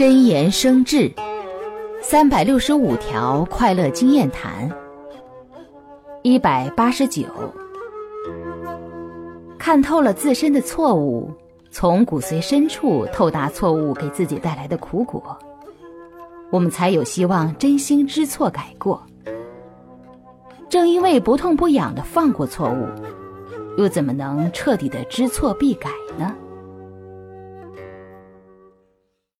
真言生智，三百六十五条快乐经验谈，一百八十九。看透了自身的错误，从骨髓深处透达错误给自己带来的苦果，我们才有希望真心知错改过。正因为不痛不痒的放过错误，又怎么能彻底的知错必改呢？